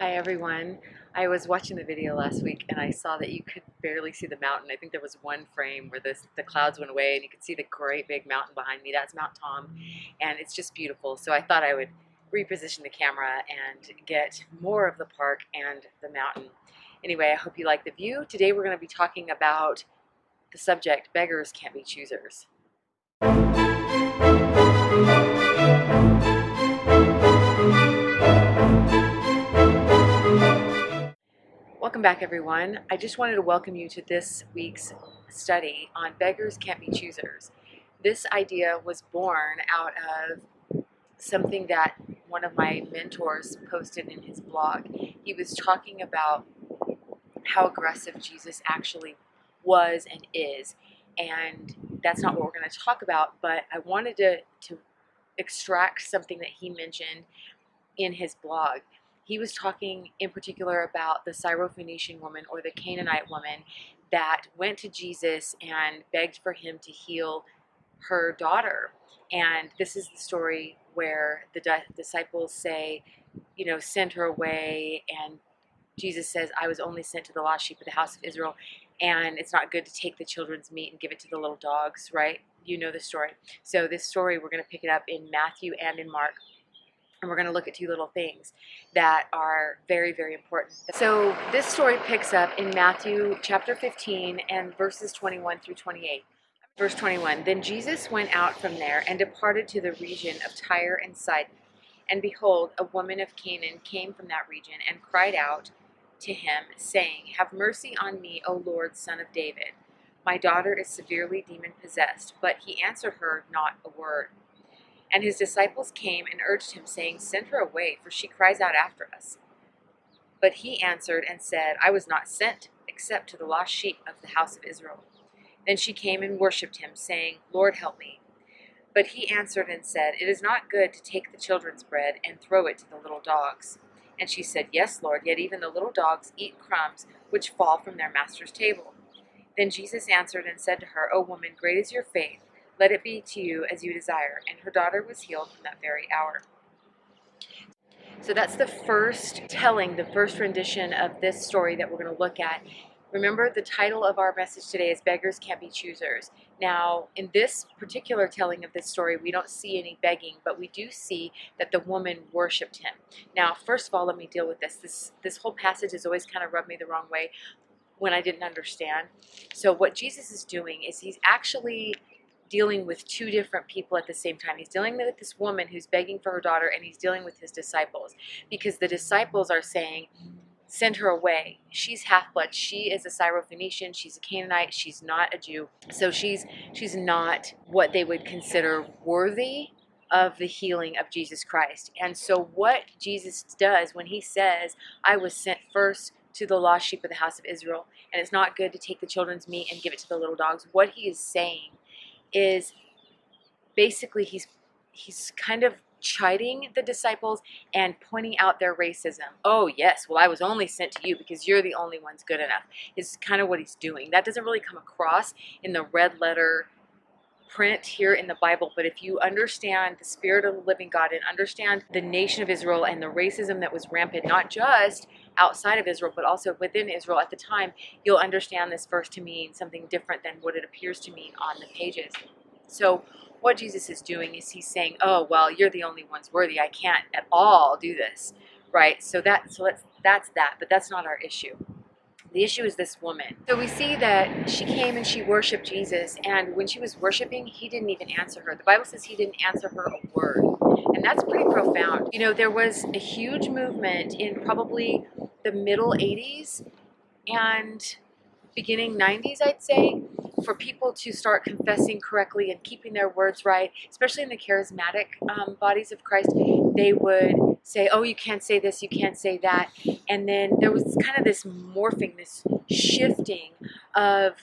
Hi everyone. I was watching the video last week and I saw that you could barely see the mountain. I think there was one frame where this, the clouds went away and you could see the great big mountain behind me. That's Mount Tom and it's just beautiful. So I thought I would reposition the camera and get more of the park and the mountain. Anyway, I hope you like the view. Today we're going to be talking about the subject, beggars can't be choosers. Welcome back, everyone. I just wanted to welcome you to this week's study on Beggars Can't Be Choosers. This idea was born out of something that one of my mentors posted in his blog. He was talking about how aggressive Jesus actually was and is. And that's not what we're going to talk about, but I wanted to, to extract something that he mentioned in his blog he was talking in particular about the Syrophoenician woman or the Canaanite woman that went to Jesus and begged for him to heal her daughter. And this is the story where the disciples say, you know, send her away. And Jesus says, I was only sent to the lost sheep of the house of Israel. And it's not good to take the children's meat and give it to the little dogs, right? You know the story. So, this story, we're going to pick it up in Matthew and in Mark and we're going to look at two little things that are very, very important. So this story picks up in Matthew chapter 15 and verses 21 through 28. Verse 21 Then Jesus went out from there and departed to the region of Tyre and Sidon. And behold, a woman of Canaan came from that region and cried out to him, saying, Have mercy on me, O Lord, son of David. My daughter is severely demon possessed. But he answered her not a word. And his disciples came and urged him, saying, Send her away, for she cries out after us. But he answered and said, I was not sent except to the lost sheep of the house of Israel. Then she came and worshipped him, saying, Lord, help me. But he answered and said, It is not good to take the children's bread and throw it to the little dogs. And she said, Yes, Lord, yet even the little dogs eat crumbs which fall from their master's table. Then Jesus answered and said to her, O woman, great is your faith let it be to you as you desire. And her daughter was healed from that very hour. So that's the first telling, the first rendition of this story that we're going to look at. Remember, the title of our message today is Beggars Can't Be Choosers. Now, in this particular telling of this story, we don't see any begging, but we do see that the woman worshiped him. Now, first of all, let me deal with this. This, this whole passage has always kind of rubbed me the wrong way when I didn't understand. So, what Jesus is doing is he's actually dealing with two different people at the same time. He's dealing with this woman who's begging for her daughter, and he's dealing with his disciples because the disciples are saying, Send her away. She's half blood. She is a Syrophoenician. She's a Canaanite. She's not a Jew. So she's she's not what they would consider worthy of the healing of Jesus Christ. And so what Jesus does when he says, I was sent first to the lost sheep of the house of Israel, and it's not good to take the children's meat and give it to the little dogs, what he is saying is basically he's he's kind of chiding the disciples and pointing out their racism. Oh, yes, well, I was only sent to you because you're the only ones good enough, is kind of what he's doing. That doesn't really come across in the red letter print here in the Bible, but if you understand the Spirit of the living God and understand the nation of Israel and the racism that was rampant, not just outside of Israel, but also within Israel at the time, you'll understand this verse to mean something different than what it appears to mean on the pages. So, what Jesus is doing is he's saying, "Oh, well, you're the only ones worthy. I can't at all do this." Right? So that so let's that's that, but that's not our issue. The issue is this woman. So we see that she came and she worshiped Jesus, and when she was worshiping, he didn't even answer her. The Bible says he didn't answer her a word. And that's pretty profound. You know, there was a huge movement in probably the middle 80s and beginning 90s, I'd say, for people to start confessing correctly and keeping their words right, especially in the charismatic um, bodies of Christ. They would say, oh, you can't say this, you can't say that. And then there was kind of this morphing, this shifting of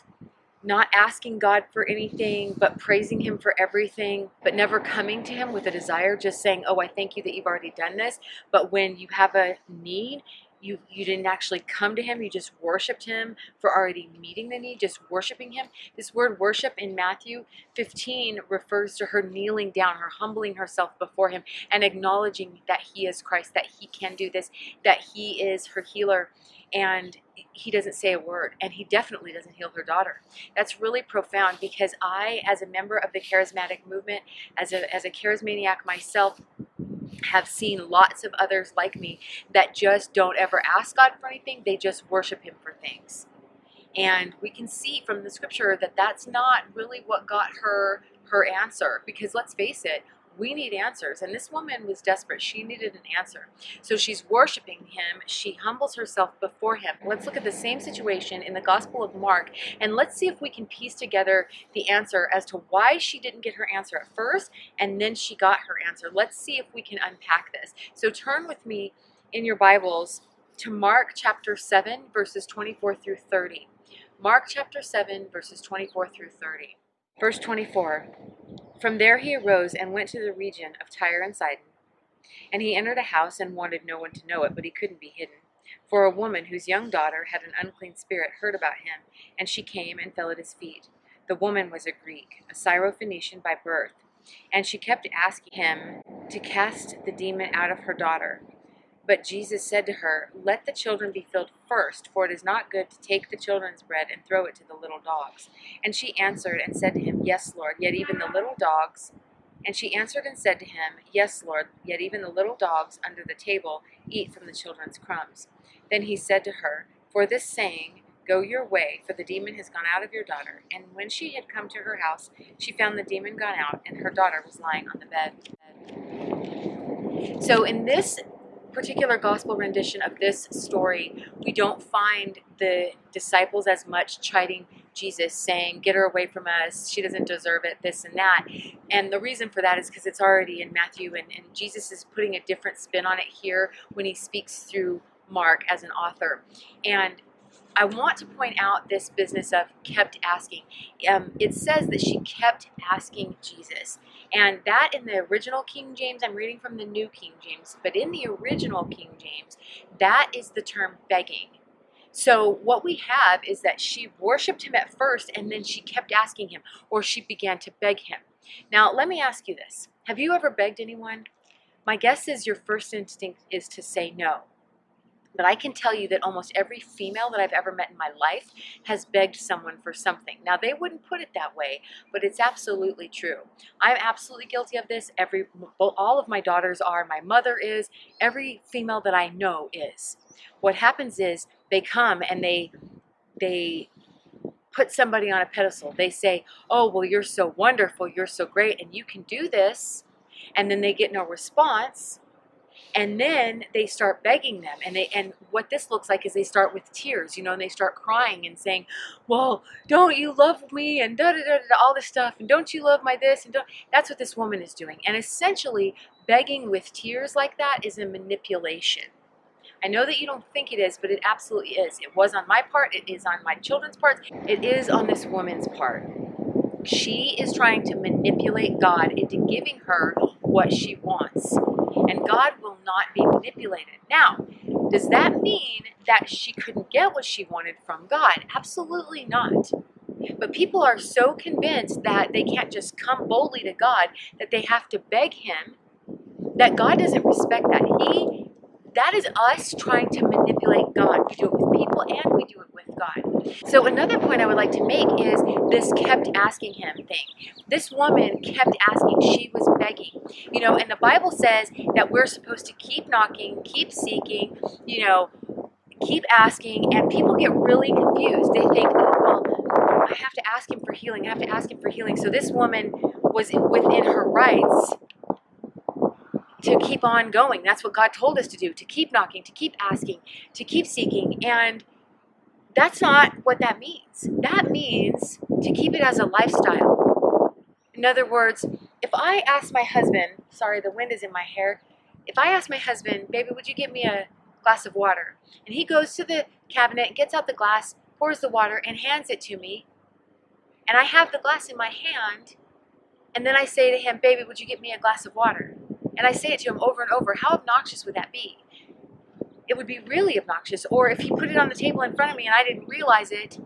not asking God for anything, but praising Him for everything, but never coming to Him with a desire, just saying, Oh, I thank you that you've already done this. But when you have a need, you you didn't actually come to him you just worshiped him for already meeting the need just worshiping him. This word worship in matthew 15 refers to her kneeling down her humbling herself before him and acknowledging that he is christ that he can do this that he is her healer. And he doesn't say a word and he definitely doesn't heal her daughter. That's really profound because i as a member of the charismatic movement as a, as a charismaniac myself have seen lots of others like me that just don't ever ask God for anything, they just worship Him for things. And we can see from the scripture that that's not really what got her her answer because let's face it, we need answers. And this woman was desperate. She needed an answer. So she's worshiping him. She humbles herself before him. Let's look at the same situation in the Gospel of Mark and let's see if we can piece together the answer as to why she didn't get her answer at first and then she got her answer. Let's see if we can unpack this. So turn with me in your Bibles to Mark chapter 7, verses 24 through 30. Mark chapter 7, verses 24 through 30. Verse 24 From there he arose and went to the region of Tyre and Sidon. And he entered a house and wanted no one to know it, but he couldn't be hidden. For a woman whose young daughter had an unclean spirit heard about him, and she came and fell at his feet. The woman was a Greek, a Syrophoenician by birth, and she kept asking him to cast the demon out of her daughter. But Jesus said to her, Let the children be filled first, for it is not good to take the children's bread and throw it to the little dogs. And she answered and said to him, Yes, Lord, yet even the little dogs. And she answered and said to him, Yes, Lord, yet even the little dogs under the table eat from the children's crumbs. Then he said to her, For this saying, Go your way, for the demon has gone out of your daughter. And when she had come to her house, she found the demon gone out, and her daughter was lying on the bed. So, in this particular gospel rendition of this story, we don't find the disciples as much chiding Jesus, saying, Get her away from us, she doesn't deserve it, this and that. And the reason for that is because it's already in Matthew, and, and Jesus is putting a different spin on it here when he speaks through Mark as an author. And I want to point out this business of kept asking. Um, it says that she kept asking Jesus. And that in the original King James, I'm reading from the New King James, but in the original King James, that is the term begging. So what we have is that she worshiped him at first and then she kept asking him, or she began to beg him. Now, let me ask you this Have you ever begged anyone? My guess is your first instinct is to say no. But I can tell you that almost every female that I've ever met in my life has begged someone for something. Now, they wouldn't put it that way, but it's absolutely true. I'm absolutely guilty of this. Every, all of my daughters are. My mother is. Every female that I know is. What happens is they come and they, they put somebody on a pedestal. They say, oh, well, you're so wonderful. You're so great. And you can do this. And then they get no response and then they start begging them and they and what this looks like is they start with tears you know and they start crying and saying well don't you love me? and da da da da all this stuff and don't you love my this? and don't that's what this woman is doing. And essentially begging with tears like that is a manipulation. I know that you don't think it is, but it absolutely is. It was on my part, it is on my children's part, it is on this woman's part. She is trying to manipulate God into giving her what she wants and God will not be manipulated. Now, does that mean that she couldn't get what she wanted from God? Absolutely not. But people are so convinced that they can't just come boldly to God, that they have to beg Him, that God doesn't respect that. He that is us trying to manipulate God. We do it with people and we do it God. So another point I would like to make is this kept asking him thing. This woman kept asking. She was begging. You know, and the Bible says that we're supposed to keep knocking, keep seeking, you know, keep asking, and people get really confused. They think, oh, well, I have to ask him for healing. I have to ask him for healing. So this woman was within her rights to keep on going. That's what God told us to do to keep knocking, to keep asking, to keep seeking. And that's not what that means. That means to keep it as a lifestyle. In other words, if I ask my husband, sorry, the wind is in my hair. If I ask my husband, baby, would you give me a glass of water? And he goes to the cabinet, gets out the glass, pours the water, and hands it to me. And I have the glass in my hand. And then I say to him, baby, would you give me a glass of water? and I say it to him over and over, how obnoxious would that be? It would be really obnoxious. Or if he put it on the table in front of me and I didn't realize it,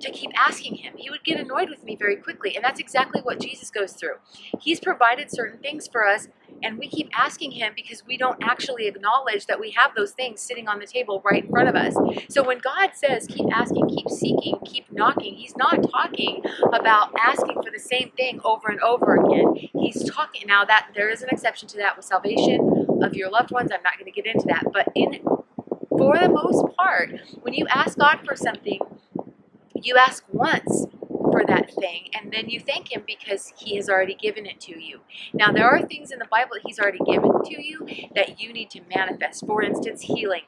to keep asking him. He would get annoyed with me very quickly. And that's exactly what Jesus goes through. He's provided certain things for us, and we keep asking him because we don't actually acknowledge that we have those things sitting on the table right in front of us. So when God says, keep asking, keep seeking, keep knocking, he's not talking about asking for the same thing over and over again. He's talking now that there is an exception to that with salvation of your loved ones. I'm not going to get into that. But in for the most part, when you ask God for something, you ask once for that thing and then you thank him because he has already given it to you. Now there are things in the Bible that he's already given to you that you need to manifest. For instance, healing.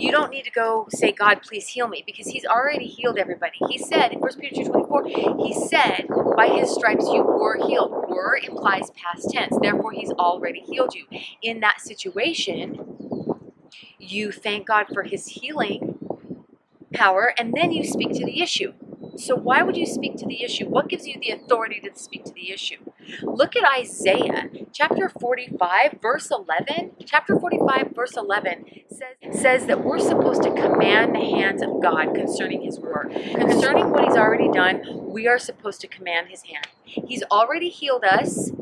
You don't need to go say, God, please heal me, because He's already healed everybody. He said in 1 Peter 2 24, He said, By His stripes you were healed. Were implies past tense. Therefore, He's already healed you. In that situation, you thank God for His healing power, and then you speak to the issue. So, why would you speak to the issue? What gives you the authority to speak to the issue? Look at Isaiah chapter 45, verse 11. Chapter 45, verse 11 says, says that we're supposed to command the hands of God concerning His work. Concerning what He's already done, we are supposed to command His hand. He's already healed us.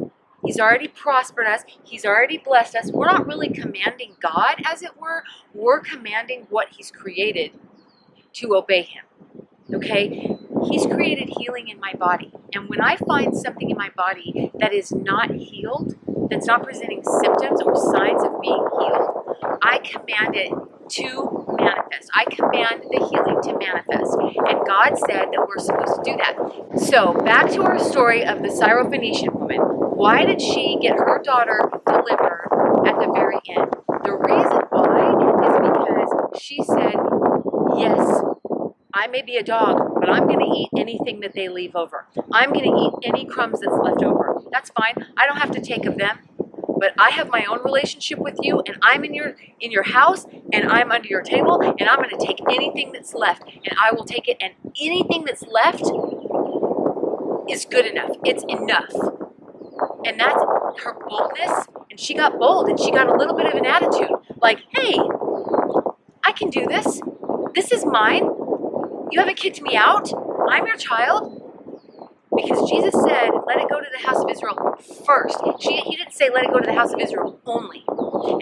He's already prospered us. He's already blessed us. We're not really commanding God, as it were. We're commanding what He's created to obey Him. Okay? He's created healing in my body. And when I find something in my body that is not healed, that's not presenting symptoms or signs of being healed, I command it to manifest. I command the healing to manifest. And God said that we're supposed to do that. So, back to our story of the Syrophoenician woman. Why did she get her daughter delivered at the very end? The reason why is because she said, Yes, I may be a dog, but I'm going to eat anything that they leave over. I'm going to eat any crumbs that's left over. That's fine. I don't have to take of them. But I have my own relationship with you, and I'm in your in your house, and I'm under your table, and I'm going to take anything that's left, and I will take it. And anything that's left is good enough. It's enough, and that's her boldness. And she got bold, and she got a little bit of an attitude, like, "Hey, I can do this. This is mine. You haven't kicked me out. I'm your child. Because Jesus said, let it go to the house of Israel first. She, he didn't say, let it go to the house of Israel only.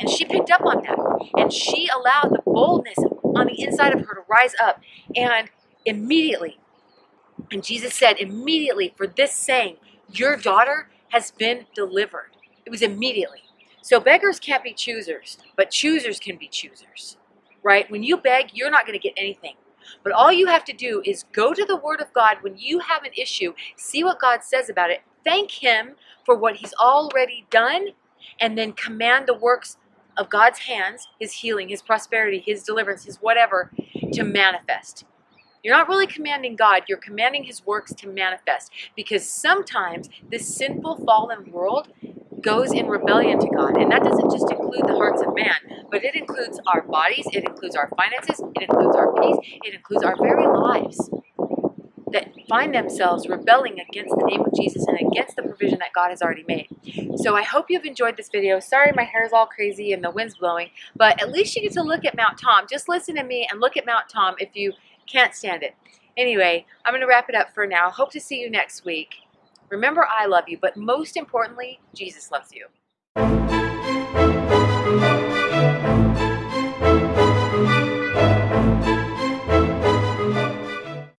And she picked up on that. And she allowed the boldness on the inside of her to rise up. And immediately, and Jesus said, immediately for this saying, your daughter has been delivered. It was immediately. So beggars can't be choosers, but choosers can be choosers, right? When you beg, you're not going to get anything. But all you have to do is go to the Word of God when you have an issue, see what God says about it, thank Him for what He's already done, and then command the works of God's hands, His healing, His prosperity, His deliverance, His whatever, to manifest. You're not really commanding God, you're commanding His works to manifest. Because sometimes this sinful, fallen world goes in rebellion to God. And that doesn't just include the hearts of man, but it includes our bodies, it includes our finances, it includes our peace, it includes our very lives that find themselves rebelling against the name of Jesus and against the provision that God has already made. So I hope you've enjoyed this video. Sorry my hair is all crazy and the wind's blowing, but at least you get to look at Mount Tom. Just listen to me and look at Mount Tom if you can't stand it. Anyway, I'm going to wrap it up for now. Hope to see you next week. Remember, I love you, but most importantly, Jesus loves you.